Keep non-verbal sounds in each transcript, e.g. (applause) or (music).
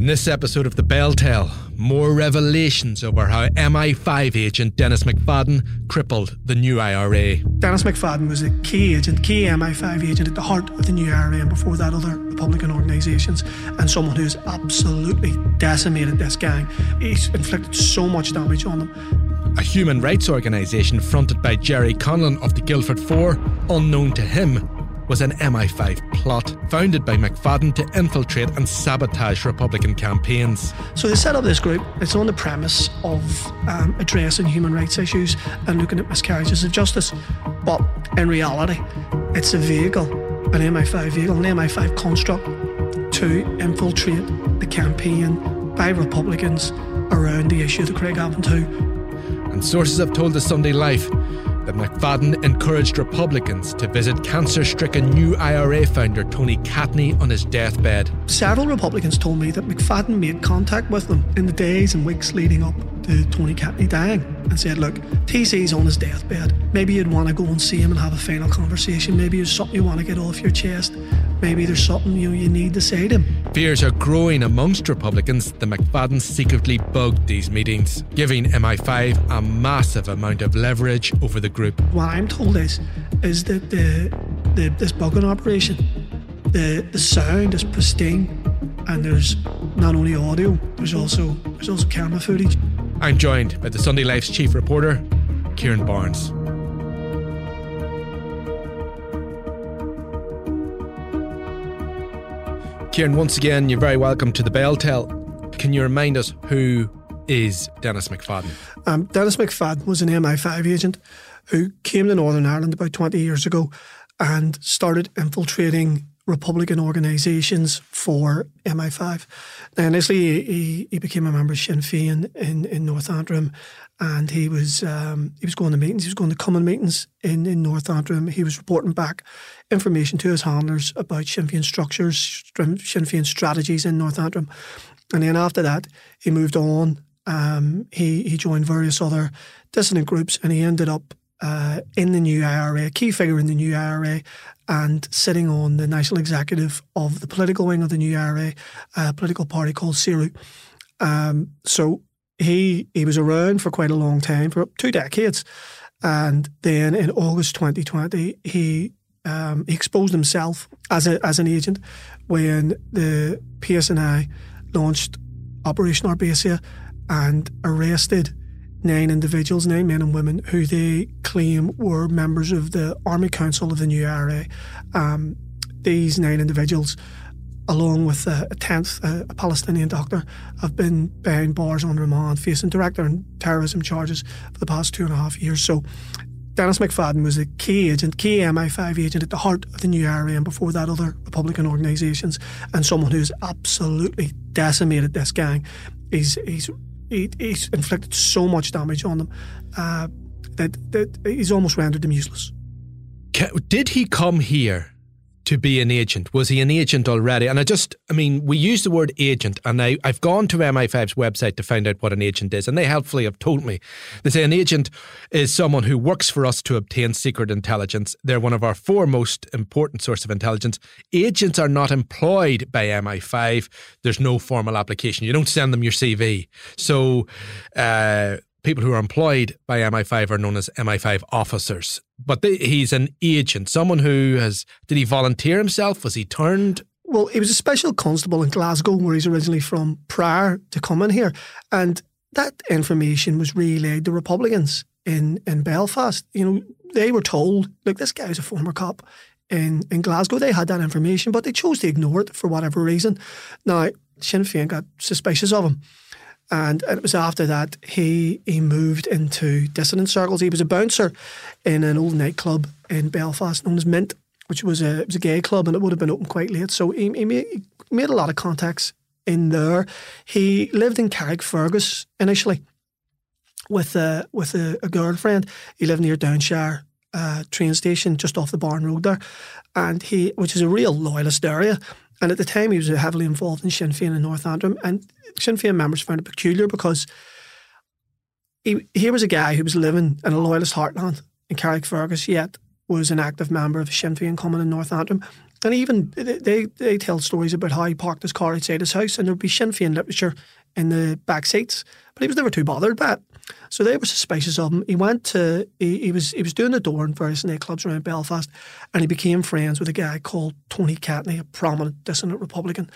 In this episode of The Bell Tell, more revelations over how MI5 agent Dennis McFadden crippled the new IRA. Dennis McFadden was a key agent, key MI5 agent at the heart of the new IRA and before that other Republican organisations, and someone who's absolutely decimated this gang. He's inflicted so much damage on them. A human rights organisation fronted by Gerry Conlon of the Guildford Four, unknown to him, was an MI5 plot founded by McFadden to infiltrate and sabotage Republican campaigns. So they set up this group. It's on the premise of um, addressing human rights issues and looking at miscarriages of justice. But in reality, it's a vehicle, an MI5 vehicle, an MI5 construct to infiltrate the campaign by Republicans around the issue that Craigavon 2. And sources have told the Sunday Life that McFadden encouraged Republicans to visit cancer stricken new IRA founder Tony Catney on his deathbed. Several Republicans told me that McFadden made contact with them in the days and weeks leading up to Tony Catney dying and said, Look, TC's on his deathbed. Maybe you'd want to go and see him and have a final conversation. Maybe there's something you want to get off your chest. Maybe there's something you, you need to say to him. Fears are growing amongst Republicans that McFadden secretly bugged these meetings, giving MI5 a massive amount of leverage over the group. What I'm told is, is that the, the this bugging operation, the the sound is pristine, and there's not only audio, there's also there's also camera footage. I'm joined by the Sunday Life's chief reporter, Ciaran Barnes. Ciaran, once again, you're very welcome to the Bell Tell. Can you remind us who is Dennis McFadden? Um, Dennis McFadden was an MI5 agent who came to Northern Ireland about 20 years ago and started infiltrating Republican organisations for MI5. Now, initially, he, he became a member of Sinn Féin in, in North Antrim, and he was um, he was going to meetings. He was going to cumann meetings in, in North Antrim. He was reporting back information to his handlers about Sinn Féin structures, Sinn Féin strategies in North Antrim. And then after that, he moved on. Um, he he joined various other dissident groups, and he ended up uh, in the new IRA, a key figure in the new IRA, and sitting on the national executive of the political wing of the new IRA, a political party called Saoradh. Um, so he he was around for quite a long time, for two decades, and then in August 2020, he um, he exposed himself as a as an agent when the PSNI launched Operation Arbacia and arrested nine individuals, nine men and women, who they claim were members of the Army Council of the new IRA. Um, these nine individuals, along with a, a tenth, a, a, Palestinian doctor, have been behind bars on remand, facing direct and terrorism charges for the past two and a half years. So. Dennis McFadden was a key agent, key MI5 agent at the heart of the new IRA and before that other Republican organisations, and someone who's absolutely decimated this gang. He's, he's he, he's inflicted so much damage on them uh, that, that he's almost rendered them useless. Did he come here to be an agent? Was he an agent already? And I just, I mean, we use the word agent, and I, I've gone to MI5's website to find out what an agent is, and they helpfully have told me. They say an agent is someone who works for us to obtain secret intelligence. They're one of our four most important source of intelligence. Agents are not employed by MI5. There's no formal application. You don't send them your CV. So, uh, people who are employed by MI5 are known as MI5 officers. But they, he's an agent, someone who has. Did he volunteer himself? Was he turned? Well, he was a special constable in Glasgow, where he's originally from, prior to coming here. And that information was relayed to Republicans in, in Belfast. You know, they were told, look, this guy's a former cop in, in Glasgow. They had that information, but they chose to ignore it for whatever reason. Now, Sinn Féin got suspicious of him. And it was after that he he moved into dissident circles. He was a bouncer in an old nightclub in Belfast known as Mint, which was a was a gay club and it would have been open quite late. So he, he, made, he made a lot of contacts in there. He lived in Carrickfergus initially with a with a, a girlfriend. He lived near Downshire uh, train station, just off the Barn Road there, and he which is a real loyalist area. And at the time, he was heavily involved in Sinn Féin in North Antrim, and Sinn Féin members found it peculiar because he here was a guy who was living in a loyalist heartland in Carrickfergus, yet was an active member of Sinn Féin cumann in North Antrim. And even they they tell stories about how he parked his car outside his house, and there'd be Sinn Féin literature in the back seats, but he was never too bothered by it. So they were suspicious of him. He went to he, he was he was doing the door in various nightclubs around Belfast, and he became friends with a guy called Tony Catney, a prominent dissident Republican.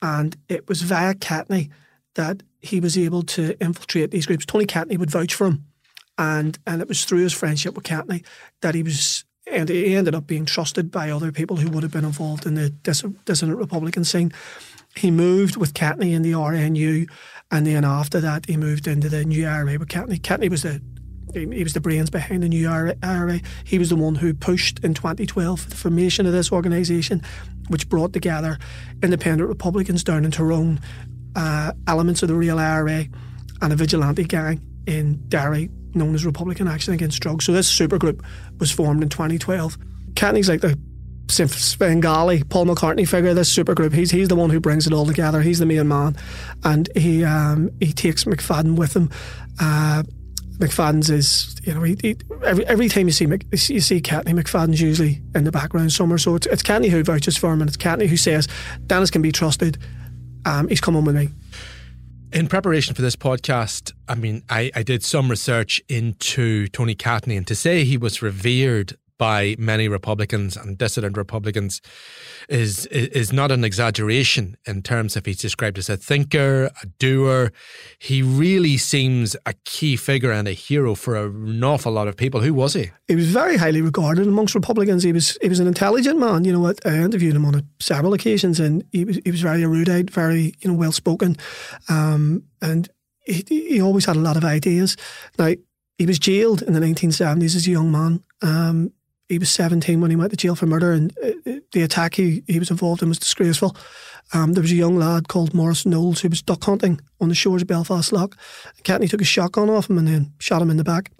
And it was via Catney that he was able to infiltrate these groups. Tony Catney would vouch for him, and and it was through his friendship with Catney that he was and he ended up being trusted by other people who would have been involved in the dissident Republican scene. He moved with Catney in the RNU, and then after that, he moved into the new IRA with Catney. Catney was the he was the brains behind the new IRA. He was the one who pushed in 2012 for the formation of this organisation, which brought together independent Republicans down in Tyrone, uh, elements of the real IRA, and a vigilante gang in Derry known as Republican Action Against Drugs. So this supergroup was formed in 2012. Catney's like the Svengali, Paul McCartney figure, this supergroup. He's he's the one who brings it all together. He's the main man, and he um, he takes McFadden with him. Uh, McFadden's is you know he, he, every every time you see Mc, you see Catney, McFadden's usually in the background somewhere. So it's it's who vouches for him, and it's Catney who says Dennis can be trusted. Um, he's coming with me. In preparation for this podcast, I mean, I, I did some research into Tony Catney, and to say he was revered by many Republicans and dissident Republicans is is not an exaggeration in terms of he's described as a thinker, a doer. He really seems a key figure and a hero for an awful lot of people. Who was he? He was very highly regarded amongst Republicans. He was he was an intelligent man. You know what? I interviewed him on several occasions, and he was he was very erudite, very you know well spoken, um, and he, he always had a lot of ideas. Now he was jailed in the 1970s as a young man. Um, he was 17 when he went to jail for murder, and uh, the attack he, he was involved in was disgraceful. Um, there was a young lad called Morris Knowles who was duck hunting on the shores of Belfast Lough. Catney took a shotgun off him and then shot him in the back.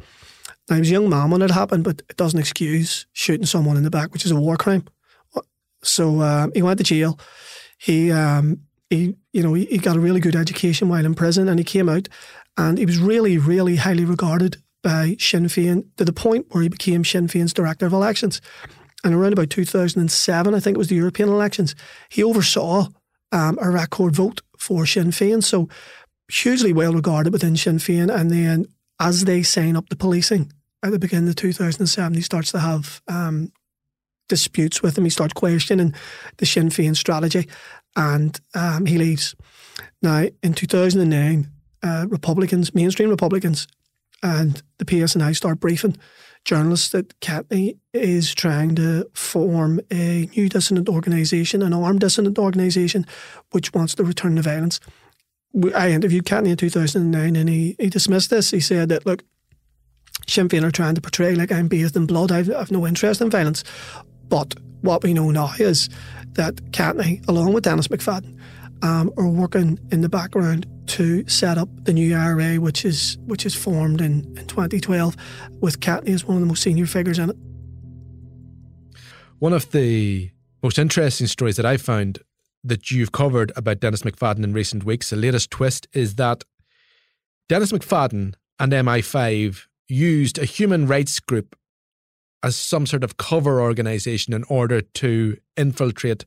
Now, he was a young man when it happened, but it doesn't excuse shooting someone in the back, which is a war crime. So uh, he went to jail. He, um, he, you know, he, he got a really good education while in prison, and he came out, and he was really, really highly regarded by Sinn Féin to the point where he became Sinn Féin's director of elections. And around about 2007, I think it was the European elections, he oversaw um, a record vote for Sinn Féin. So hugely well regarded within Sinn Féin. And then as they sign up the policing at the beginning of 2007, he starts to have um, disputes with them. He starts questioning the Sinn Féin strategy and um, he leaves. Now, in 2009, uh, Republicans, mainstream Republicans, and the PSNI start briefing journalists that Catney is trying to form a new dissident organisation, an armed dissident organisation, which wants to return to violence. I interviewed Catney in 2009 and he, he dismissed this. He said that, look, Sinn Féin are trying to portray like I'm bathed in blood. I've, I've no interest in violence. But what we know now is that Catney, along with Dennis McFadden, um, are working in the background to set up the new IRA, which is which is formed in, in 2012, with Catney as one of the most senior figures in it. One of the most interesting stories that I found that you've covered about Dennis McFadden in recent weeks, the latest twist is that Dennis McFadden and MI5 used a human rights group as some sort of cover organization in order to infiltrate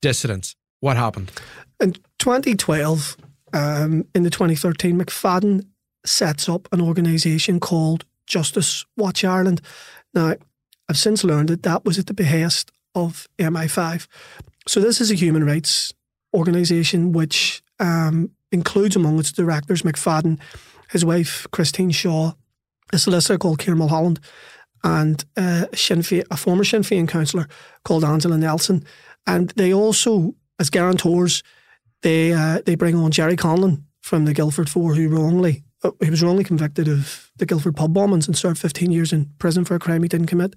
dissidents. What happened? In 2012, um, in the 2013 McFadden sets up an organisation called Justice Watch Ireland. Now, I've since learned that that was at the behest of MI5. So this is a human rights organisation which um, includes among its directors McFadden, his wife Christine Shaw, a solicitor called Kieran Mulholland, and uh, Sinn Féin, a former Sinn Féin councillor called Angela Nelson. And they also, as guarantors, they uh, they bring on Gerry Conlon from the Guildford Four, who wrongly uh, he was wrongly convicted of the Guildford pub bombings and served 15 years in prison for a crime he didn't commit.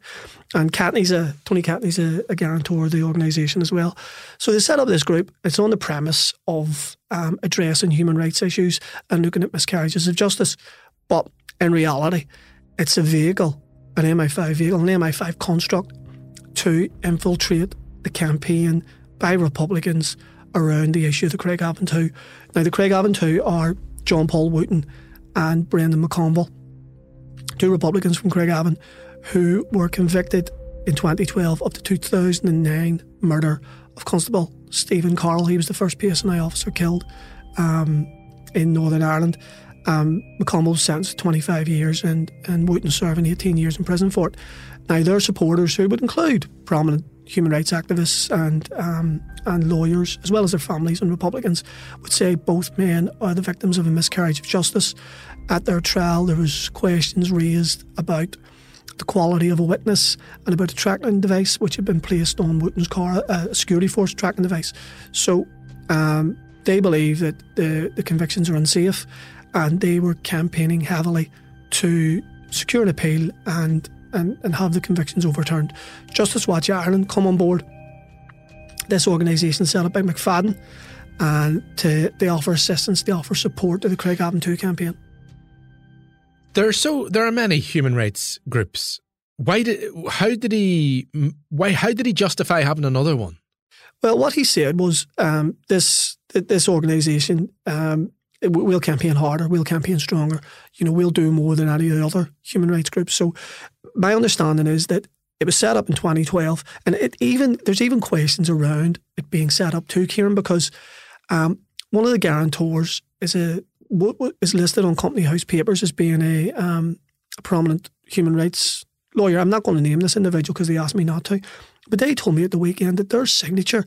And Catney's a Tony Catney's a, a guarantor of the organisation as well. So they set up this group. It's on the premise of um, addressing human rights issues and looking at miscarriages of justice. But in reality, it's a vehicle, an MI5 vehicle, an MI5 construct to infiltrate the campaign by Republicans around the issue of the Craigavon 2. Now, the Craigavon 2 are John Paul Wootton and Brendan McConville, two Republicans from Craigavon who were convicted in 2012 of the 2009 murder of Constable Stephen Carroll. He was the first PSNI officer killed um, in Northern Ireland. Um, McConville was sentenced to 25 years and, and Wootton serving 18 years in prison for it. Now, their supporters, who would include prominent human rights activists and um, and lawyers, as well as their families and Republicans, would say both men are the victims of a miscarriage of justice. At their trial, there was questions raised about the quality of a witness and about a tracking device which had been placed on Wootton's car, a security force tracking device. So um, they believe that the, the convictions are unsafe and they were campaigning heavily to secure an appeal and and, and have the convictions overturned. Justice Watch Ireland come on board. This organisation set up by McFadden and to they offer assistance, they offer support to the Craigavon 2 campaign. There are so there are many human rights groups. Why did how did he why how did he justify having another one? Well, what he said was um, this this organisation um, we'll campaign harder, we'll campaign stronger. You know, we'll do more than any of the other human rights groups. So, my understanding is that it was set up in 2012, and it even there's even questions around it being set up too, Ciaran, because um, one of the guarantors is a is listed on Company House papers as being a, um, a prominent human rights lawyer. I'm not going to name this individual because they asked me not to, but they told me at the weekend that their signature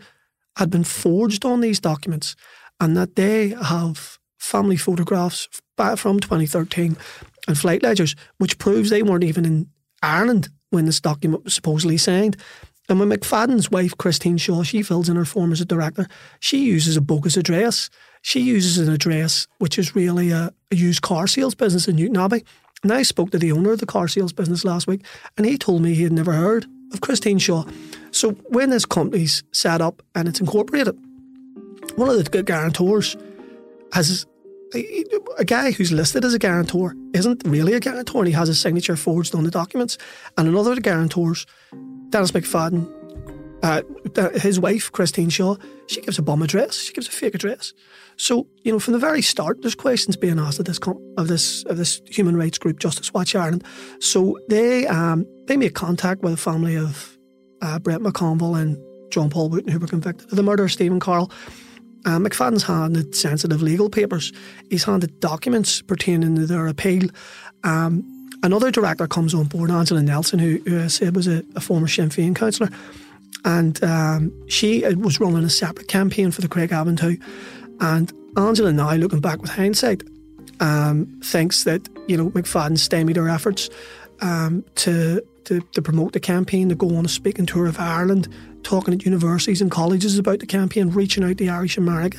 had been forged on these documents and that they have family photographs back from 2013 and flight ledgers, which proves they weren't even in Ireland when this document was supposedly signed. And when McFadden's wife, Christine Shaw, she fills in her form as a director, she uses a bogus address. She uses an address which is really a, a used car sales business in Newtownabbey. And I spoke to the owner of the car sales business last week, and he told me he had never heard of Christine Shaw. So when this company's set up and it's incorporated, one of the guarantors has a guy who's listed as a guarantor isn't really a guarantor and he has his signature forged on the documents. And another of the guarantors, Dennis McFadden, uh, his wife, Christine Shaw, she gives a bum address. She gives a fake address. So, you know, from the very start, there's questions being asked of this of this of this human rights group, Justice Watch Ireland. So they um, they make contact with the family of uh, Brett McConville and John Paul Wootton, who were convicted of the murder of Stephen Carroll. Uh, McFadden's handed sensitive legal papers. He's handed documents pertaining to their appeal. Um, another director comes on board, Angela Nelson, who, who I said was a, a, former Sinn Féin councillor. And um, she uh, was running a separate campaign for the Craigavon 2. And Angela now, looking back with hindsight, um, thinks that, you know, McFadden stymied her efforts um, to, to, to promote the campaign, to go on a speaking tour of Ireland, talking at universities and colleges about the campaign, reaching out to Irish America.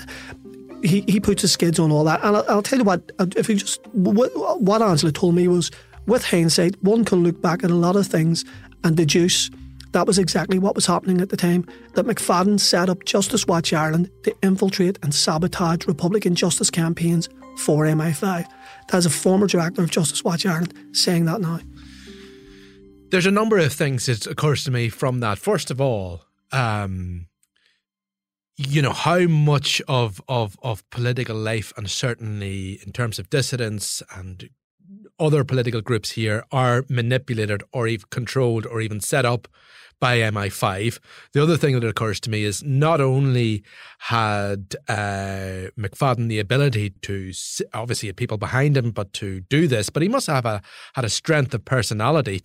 He, he puts his skids on all that. And I'll, I'll tell you what, uh, if you just, what, what Angela told me was, with hindsight, one can look back at a lot of things and deduce that was exactly what was happening at the time. That McFadden set up Justice Watch Ireland to infiltrate and sabotage Republican justice campaigns for MI5. That's a former director of Justice Watch Ireland saying that now. There's a number of things that occurs to me from that. First of all, um, you know how much of of of political life and certainly in terms of dissidents and other political groups here are manipulated or even controlled or even set up by MI5. The other thing that occurs to me is not only had uh, McFadden the ability to, obviously, had people behind him, but to do this, but he must have a, had a strength of personality.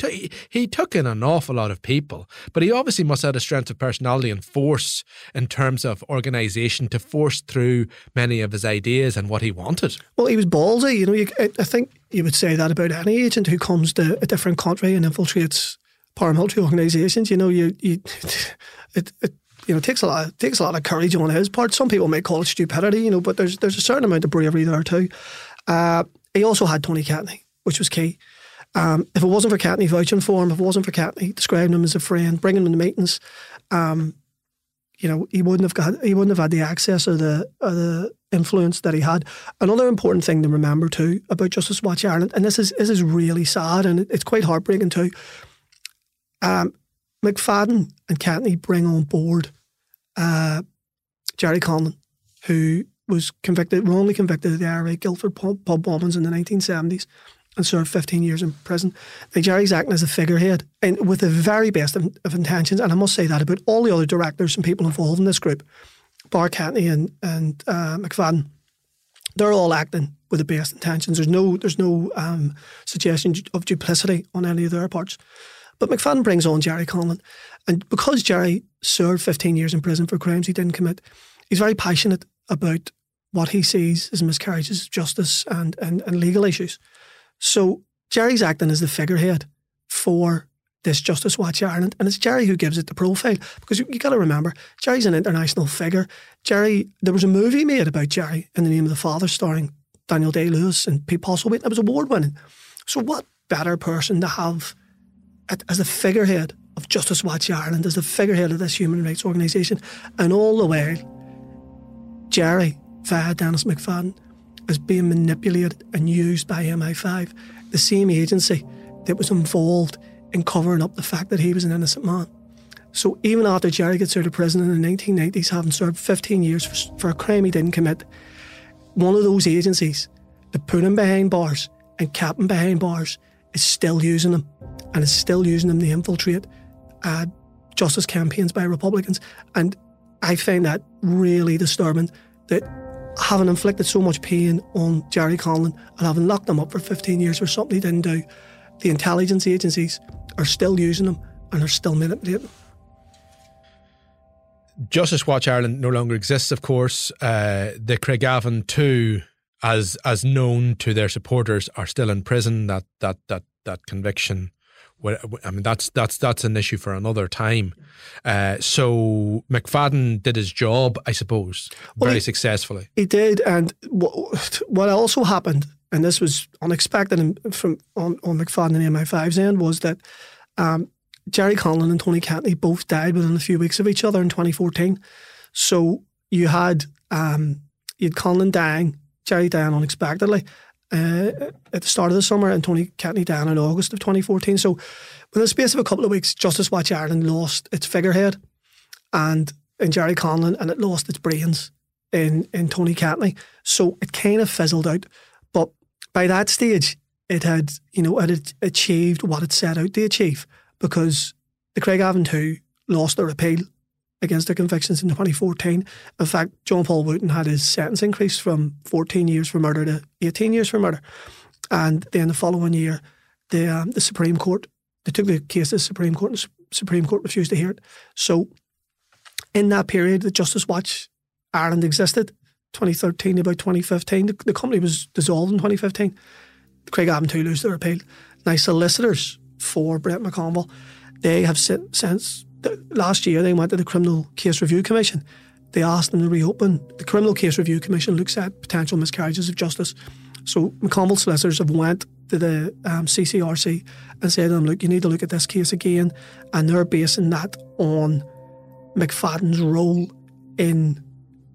He, took in an awful lot of people, but he obviously must have had a strength of personality and force in terms of organisation to force through many of his ideas and what he wanted. Well, he was ballsy. You know, you, I think you would say that about any agent who comes to a different country and infiltrates paramilitary organisations. You know, you, you (laughs) it, it you know takes a lot of, takes a lot of courage on his part. Some people may call it stupidity, you know, but there's there's a certain amount of bravery there too. Uh, he also had Tony Catney, which was key. Um, if it wasn't for Catney vouching for him, if it wasn't for Catney describing him as a friend, bringing him to meetings, um, you know, he wouldn't have got he wouldn't have had the access or the or the influence that he had. Another important thing to remember too about Justice Watch Ireland, and this is this is really sad and it's quite heartbreaking too. Um, McFadden and Catney bring on board uh, Gerry Conlon, who was convicted, wrongly convicted of the IRA Guildford pub, pub bombings in the 1970s and served 15 years in prison. Now, Gerry's acting as a figurehead and with the very best of, of, intentions. And I must say that about all the other directors and people involved in this group, Bar Catney and, and uh, McFadden, they're all acting with the best intentions. There's no, there's no um, suggestion of duplicity on any of their parts. But McFadden brings on Gerry Conlon. And because Gerry served 15 years in prison for crimes he didn't commit, he's very passionate about what he sees as miscarriages of justice and, and, and legal issues. So Gerry's acting as the figurehead for this Justice Watch Ireland, and it's Gerry who gives it the profile because you, you got to remember Gerry's an international figure. Gerry, there was a movie made about Gerry in the name of the father, starring Daniel Day Lewis and Pete Postlethwaite. It was award winning. So what better person to have as a figurehead of Justice Watch Ireland, as the figurehead of this human rights organisation, and all the while, Gerry via Dennis McFadden, is being manipulated and used by MI5, the same agency that was involved in covering up the fact that he was an innocent man. So even after Gerry gets out of prison in the 1990s, having served 15 years for, for a crime he didn't commit, one of those agencies that put him behind bars and kept him behind bars is still using him and is still using them to infiltrate uh, justice campaigns by Republicans. And I find that really disturbing that having inflicted so much pain on Gerry Conlon and having locked him up for 15 years for something he didn't do, the intelligence agencies are still using him and are still manipulating Justice Watch Ireland no longer exists, of course. Uh, the Craigavon 2, as as known to their supporters, are still in prison. That that that that conviction I mean, that's that's that's an issue for another time. Uh, so McFadden did his job, I suppose, well, very he, successfully. He did, and what, what also happened, and this was unexpected from on, on McFadden and MI5's end, was that um, Gerry Conlon and Tony Catney both died within a few weeks of each other in 2014. So you had um, you had Conlon dying, Gerry dying unexpectedly, uh, at the start of the summer and Tony Catney down in August of 2014. So within the space of a couple of weeks, Justice Watch Ireland lost its figurehead and in Gerry Conlon and it lost its brains in, in Tony Catney. So it kind of fizzled out. But by that stage, it had, you know, it had achieved what it set out to achieve because the Craigavon 2 lost their appeal against their convictions in 2014. In fact, John Paul Wootton had his sentence increased from 14 years for murder to 18 years for murder. And then the following year, the um, the Supreme Court they took the case to the Supreme Court, and Supreme Court refused to hear it. So, in that period, the Justice Watch Ireland existed. 2013 to about 2015, the, the company was dissolved in 2015. Craig to lose their appeal. Now, solicitors for Brett McConville, they have since last year they went to the Criminal Case Review Commission. They asked them to reopen. The Criminal Case Review Commission looks at potential miscarriages of justice. So McConville solicitors have went to the um, CCRC and said them, look, you need to look at this case again. And they're basing that on McFadden's role in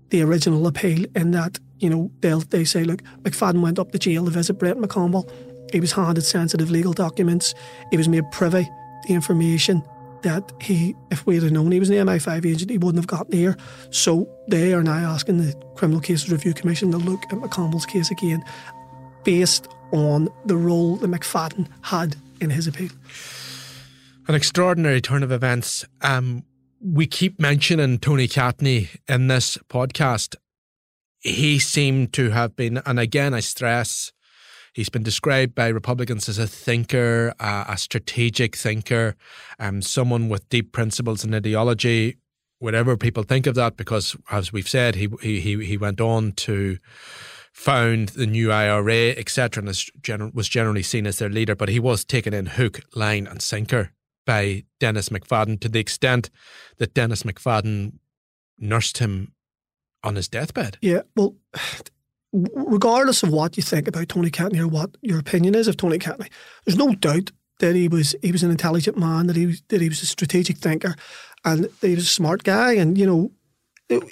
the original appeal in that, you know, they'll, they say, look, McFadden went up to jail to visit Brett McConville. He was handed sensitive legal documents. He was made privy to information that he, if we had known he was an MI5 agent, he wouldn't have gotten here. So they are now asking the Criminal Cases Review Commission to look at McConville's case again, based on the role that McFadden had in his appeal. An extraordinary turn of events. Um, we keep mentioning Tony Catney in this podcast. He seemed to have been, and again, I stress, he's been described by Republicans as a thinker, uh, a strategic thinker, um, someone with deep principles and ideology. Whatever people think of that, because as we've said, he he he went on to found the new IRA, etc., and was generally seen as their leader. But he was taken in hook, line, and sinker by Dennis McFadden to the extent that Dennis McFadden nursed him on his deathbed. Yeah, well, regardless of what you think about Tony Catney or what your opinion is of Tony Catney, there's no doubt that he was he was an intelligent man, that he was that he was a strategic thinker, and he was a smart guy. And you know,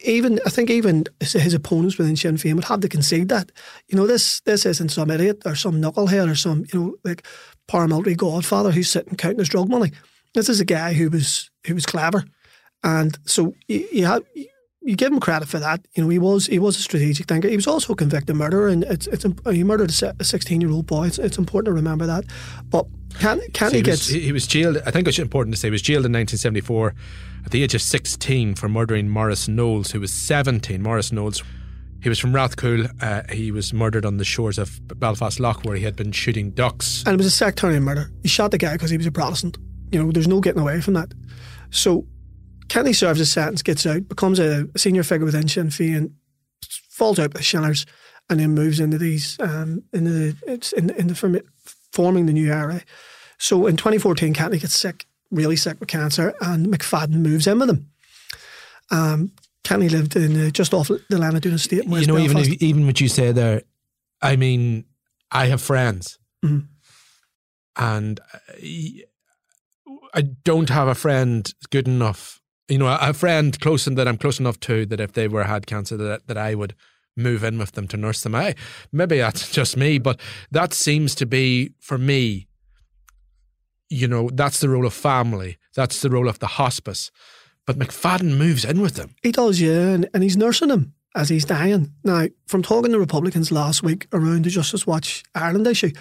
even I think even his opponents within Sinn Féin would have to concede that you know this this isn't some idiot or some knucklehead or some you know like paramilitary godfather who's sitting counting his drug money. This is a guy who was who was clever, and so you, you have you give him credit for that. You know, he was he was a strategic thinker. He was also a convicted murderer, and it's it's he murdered a sixteen year old boy. It's, it's important to remember that. But can can he, he get? He was jailed. I think it's important to say he was jailed in 1974 at the age of 16 for murdering Morris Knowles, who was 17. Morris Knowles. He was from Rathcoole. Uh, he was murdered on the shores of Belfast Lough, where he had been shooting ducks. And it was a sectarian murder. He shot the guy because he was a Protestant. You know, there's no getting away from that. So Kenny serves his sentence, gets out, becomes a senior figure within Sinn Féin, falls out with Shinners, and then moves into these um, into the it's in, in the forming the new IRA. So in 2014, Kenny gets sick, really sick with cancer, and McFadden moves in with him. Um, Kenny lived in uh, just off the Lenadoon estate. you know, Belfast. even even what you say there, I mean, I have friends, mm-hmm. and I, I don't have a friend good enough you know, a friend close and that I'm close enough to that if they were had cancer that that I would move in with them to nurse them. I maybe that's (laughs) just me, but that seems to be for me. You know, that's the role of family. That's the role of the hospice. But McFadden moves in with them. He does, yeah, and, and he's nursing him as he's dying. Now, from talking to Republicans last week around the Justice Watch Ireland issue,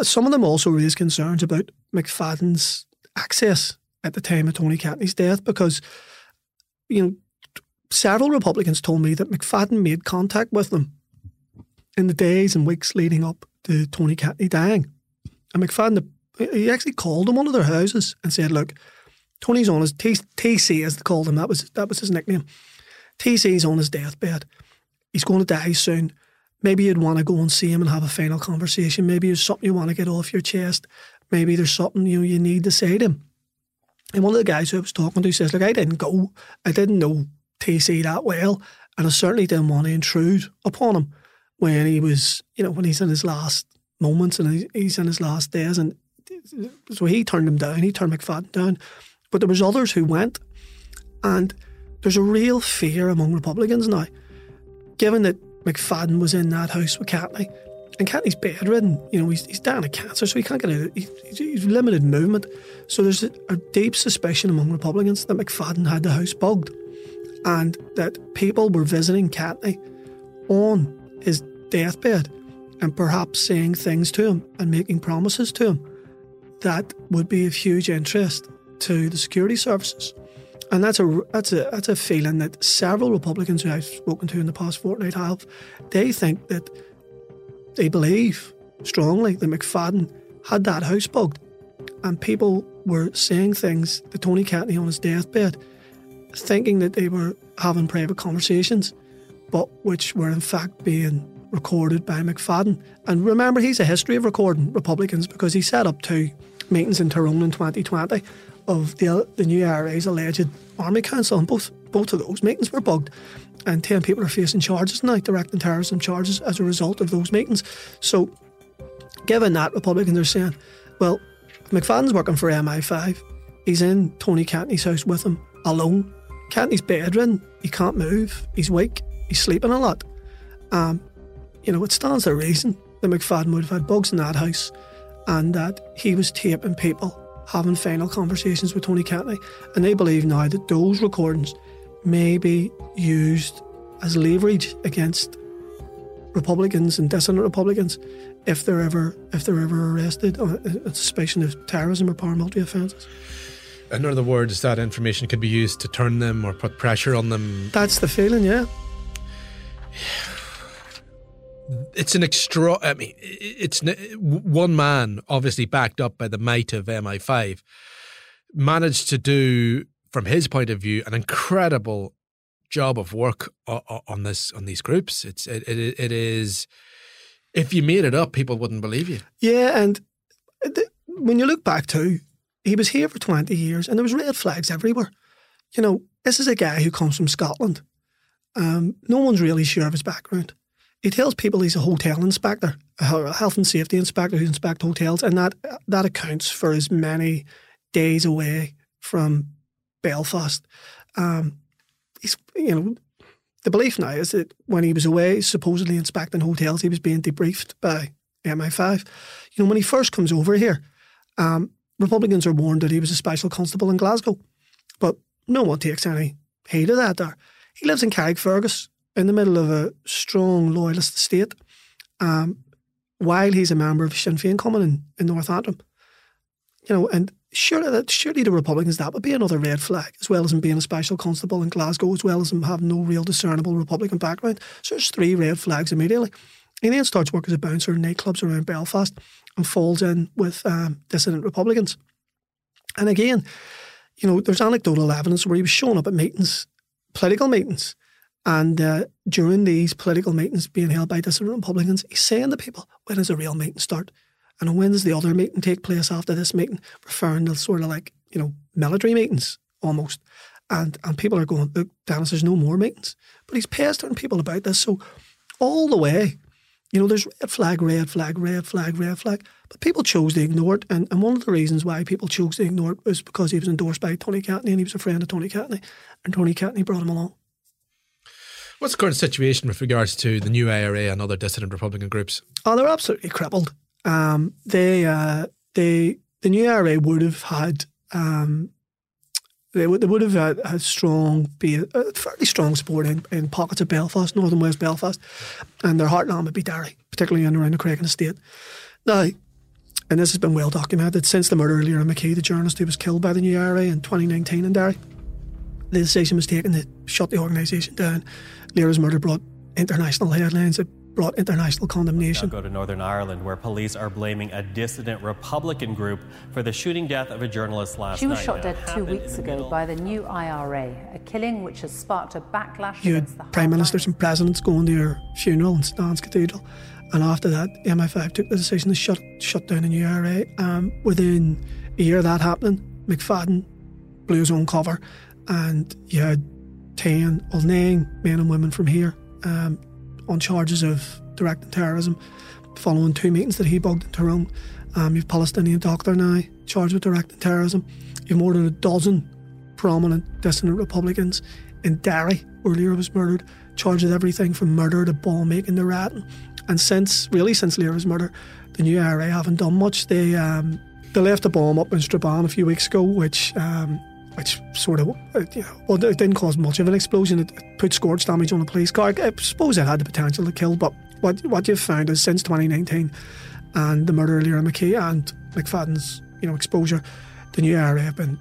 some of them also raised concerns about McFadden's access at the time of Tony Catney's death because, you know, several Republicans told me that McFadden made contact with them in the days and weeks leading up to Tony Catney dying. And McFadden, he actually called them one of their houses and said, look, Tony's on his, TC as they called him, that was, that was his nickname. TC's on his deathbed. He's going to die soon. Maybe you'd want to go and see him and have a final conversation. Maybe there's something you want to get off your chest. Maybe there's something you you need to say to him. And one of the guys who I was talking to says, Look, I didn't go. I didn't know TC that well. And I certainly didn't want to intrude upon him when he was, you know, when he's in his last moments and he's in his last days. And so he turned him down. He turned McFadden down. But there was others who went. And there's a real fear among Republicans now, given that McFadden was in that house with Catney and Catney's bedridden. You know, he's, he's dying of cancer, so he can't get out. He, he's limited movement. So there's a, a, deep suspicion among Republicans that McFadden had the house bugged and that people were visiting Catney on his deathbed and perhaps saying things to him and making promises to him that would be of huge interest to the security services. And that's a that's a that's a feeling that several Republicans who I've spoken to in the past fortnight have. They think that they believe strongly that McFadden had that house bugged, and people were saying things to Tony Catney on his deathbed, thinking that they were having private conversations, but which were in fact being recorded by McFadden. And remember, he's a history of recording Republicans because he set up two meetings in Tyrone in 2020 of the, the new IRA's alleged army council, and both both of those meetings were bugged and 10 people are facing charges now, direct and terrorism charges, as a result of those meetings. So, given that, Republicans are saying, well, McFadden's working for MI5, he's in Tony Catney's house with him, alone. Catney's bedridden, he can't move, he's weak, he's sleeping a lot. Um, you know, it stands to reason that McFadden would have had bugs in that house and that he was taping people having final conversations with Tony Catney. And they believe now that those recordings may be used as leverage against Republicans and dissident Republicans if they're ever if they're ever arrested on uh, a suspicion of terrorism or paramilitary offences. In other words, that information could be used to turn them or put pressure on them. That's the feeling, yeah. (sighs) It's an extra. I mean, it's one man, obviously backed up by the might of MI5, managed to do, from his point of view, an incredible job of work on this on these groups. It's it, it, it is. If you made it up, people wouldn't believe you. Yeah, and when you look back to, he was here for twenty years, and there was red flags everywhere. You know, this is a guy who comes from Scotland. Um, no one's really sure of his background. He tells people he's a hotel inspector, a health and safety inspector who inspects hotels, and that that accounts for his many days away from Belfast. Um, he's, you know, the belief now is that when he was away, supposedly inspecting hotels, he was being debriefed by MI5. You know, when he first comes over here, um, Republicans are warned that he was a special constable in Glasgow, but no one takes any heed of that. There, he lives in Carrickfergus, in the middle of a strong loyalist state, um, while he's a member of Sinn Féin cumann in, in North Antrim. You know, and surely that surely the Republicans that would be another red flag, as well as him being a special constable in Glasgow, as well as him having no real discernible Republican background. So there's three red flags immediately. He then starts work as a bouncer in nightclubs around Belfast and falls in with um, dissident Republicans. And again, you know, there's anecdotal evidence where he was showing up at meetings, political meetings, and uh, during these political meetings being held by dissident Republicans, he's saying to people, when does a real meeting start? And when does the other meeting take place after this meeting? Referring to sort of like, you know, military meetings almost. And and people are going, look, Dennis, there's no more meetings. But he's pestering people about this. So all the way, you know, there's red flag, red flag, red flag, red flag. But people chose to ignore it. And, and one of the reasons why people chose to ignore it was because he was endorsed by Tony Catney and he was a friend of Tony Catney. And Tony Catney brought him along. What's the current situation with regards to the new IRA and other dissident Republican groups? Oh, they're absolutely crippled. Um, they, uh, they, the new IRA would have had, um, they would, they would have had, had strong, be a, uh, fairly strong support in, in pockets of Belfast, northern West Belfast, and their heartland would be Derry, particularly in around the Creggan estate. Now, and this has been well documented since the murder of Lyra McKee, the journalist who was killed by the new IRA in 2019 in Derry. The decision was taken to shut the organisation down. Lyra's murder brought international headlines. It brought international condemnation. Now go to Northern Ireland, where police are blaming a dissident Republican group for the shooting death of a journalist last night. She was night. shot dead two weeks ago by the new IRA, a killing which has sparked a backlash. You had prime ministers and presidents going to her funeral in St Anne's Cathedral, and after that, MI5 took the decision to shut shut down the new IRA. Um, within a year of that happening, McFadden blew his own cover, and you had 10 or 9 men and women from here um, on charges of directing terrorism following two meetings that he bugged in Tyrone. Um, you've Palestinian doctor now charged with directing terrorism. You've more than a dozen prominent dissident Republicans in Derry, Lyra was murdered, charged with everything from murder to bomb making to ratting. And since, really, since Lyra's murder, the new IRA haven't done much. They um, they left a bomb up in Strabane a few weeks ago, which um, which sort of, uh, you know, well, it didn't cause much of an explosion. It put scorch damage on a police car. I suppose it had the potential to kill, but what what you've found is since 2019 and the murder of Lyra McKee and McFadden's, you know, exposure, the new IRA have been,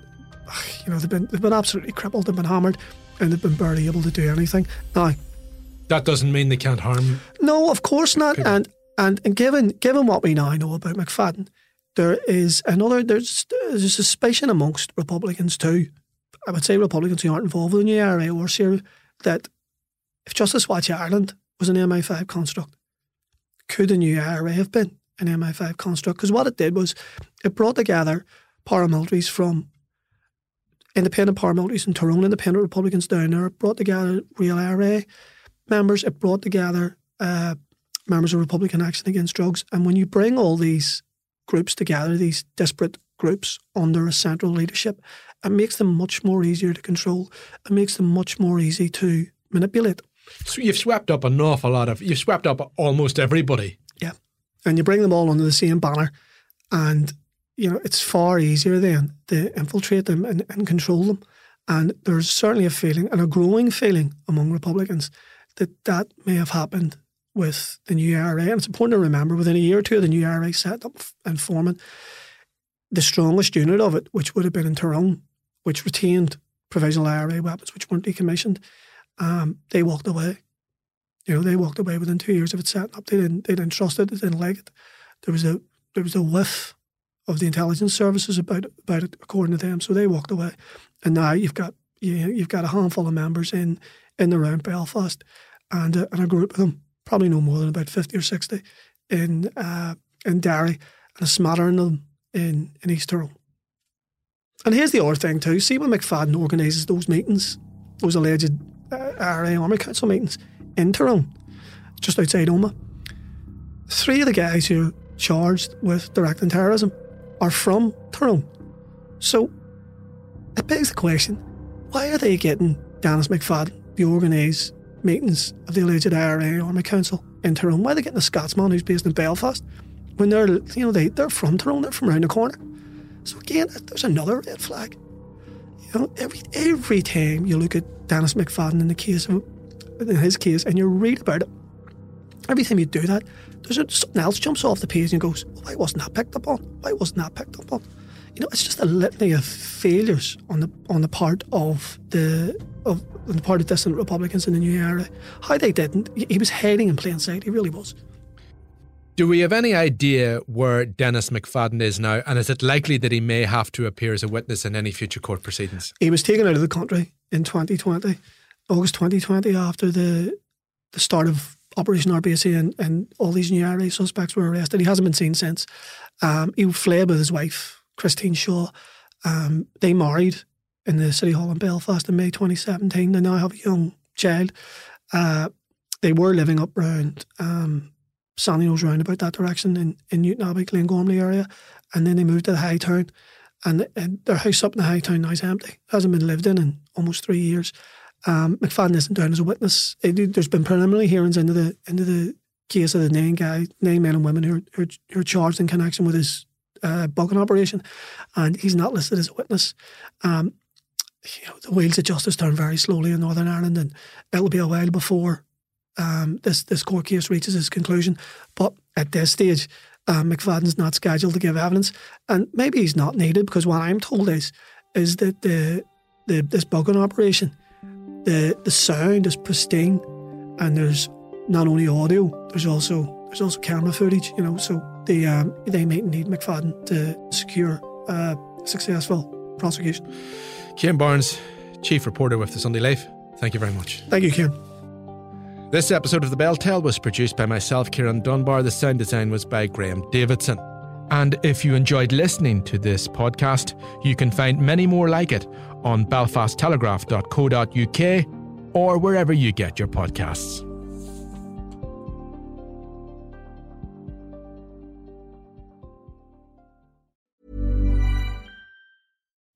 you know, they've been they've been absolutely crippled. They've been hammered, and they've been barely able to do anything. Now, that doesn't mean they can't harm. No, of course not. People. And and and given given what we now know about McFadden, there is another there's there's a suspicion amongst Republicans too. I would say Republicans who aren't involved in the IRA or Saoradh that if Justice Watch Ireland was an MI5 construct, could the new IRA have been an MI5 construct? Because what it did was it brought together paramilitaries from independent paramilitaries and Tyrone independent Republicans down there. It brought together real IRA members. It brought together uh, members of Republican Action Against Drugs. And when you bring all these groups together, these disparate groups under a central leadership, it makes them much more easier to control. It makes them much more easy to manipulate. So you've swept up an awful lot of, you've swept up almost everybody. Yeah. And you bring them all under the same banner. And, you know, it's far easier then to infiltrate them and, and control them. And there's certainly a feeling, and a growing feeling among Republicans, that that may have happened with the new IRA, and it's important to remember within a year or two of the new IRA set up and forming, the strongest unit of it, which would have been in Tyrone, which retained provisional IRA weapons, which weren't decommissioned, um, they walked away. You know, they walked away within two years of it setting up. They didn't, they didn't trust it. They didn't like it. There was a there was a whiff of the intelligence services about about it, according to them. So they walked away, and now you've got you know, you've got a handful of members in in around Belfast, and a, and a group of them, probably no more than about fifty or sixty, in uh, in Derry, and a smattering of them in in East Tyrone. And here's the other thing too. See when McFadden organises those meetings, those alleged uh, IRA Army Council meetings in Tyrone, just outside Omagh. Three of the guys who are charged with directing terrorism are from Tyrone. So it begs the question why are they getting Dennis McFadden to organise meetings of the alleged IRA Army Council in Tyrone? Why are they getting a Scotsman who's based in Belfast when they're, you know, they, they're from Tyrone, they're from around the corner? So again, there's another red flag. You know, every every time you look at Dennis McFadden in the case of in his case and you read about it, every time you do that, there's a, something else jumps off the page and goes, why wasn't that picked up on? Why wasn't that picked up on? You know, it's just a litany of failures on the on the part of the of on the part of dissident Republicans in the New IRA. How they didn't, he was hiding in plain sight. He really was. Do we have any idea where Dennis McFadden is now, and is it likely that he may have to appear as a witness in any future court proceedings? He was taken out of the country in 2020, August 2020, after the the start of Operation Arbacia and, and all these new IRA suspects were arrested. He hasn't been seen since. Um, he fled with his wife, Christine Shaw. Um, they married in the City Hall in Belfast in May 2017. They now have a young child. Uh, they were living up around um, Sandyknowes roundabout that direction in, in Newtownabbey, Glengormley area. And then they moved to the High Town. And, and their house up in the High Town now is empty. Hasn't been lived in in almost three years. Um, McFadden isn't down as a witness. It, there's been preliminary hearings into the into the case of the nine guy, nine men and women who are, who are charged in connection with his uh, bugging operation, and he's not listed as a witness. Um, you know, the wheels of justice turn very slowly in Northern Ireland, and it'll be a while before um, this this court case reaches its conclusion. But at this stage, um, McFadden's not scheduled to give evidence, and maybe he's not needed because what I'm told is is that the the this bugging operation the the sound is pristine, and there's not only audio, there's also there's also camera footage. You know, so they um, they might need McFadden to secure a successful prosecution. Ciaran Barnes, chief reporter with the Sunday Life. Thank you very much. Thank you, Ciaran. This episode of The Bell Tell was produced by myself, Ciarán Dunbar. The sound design was by Graham Davidson. And if you enjoyed listening to this podcast, you can find many more like it on belfasttelegraph.co.uk or wherever you get your podcasts.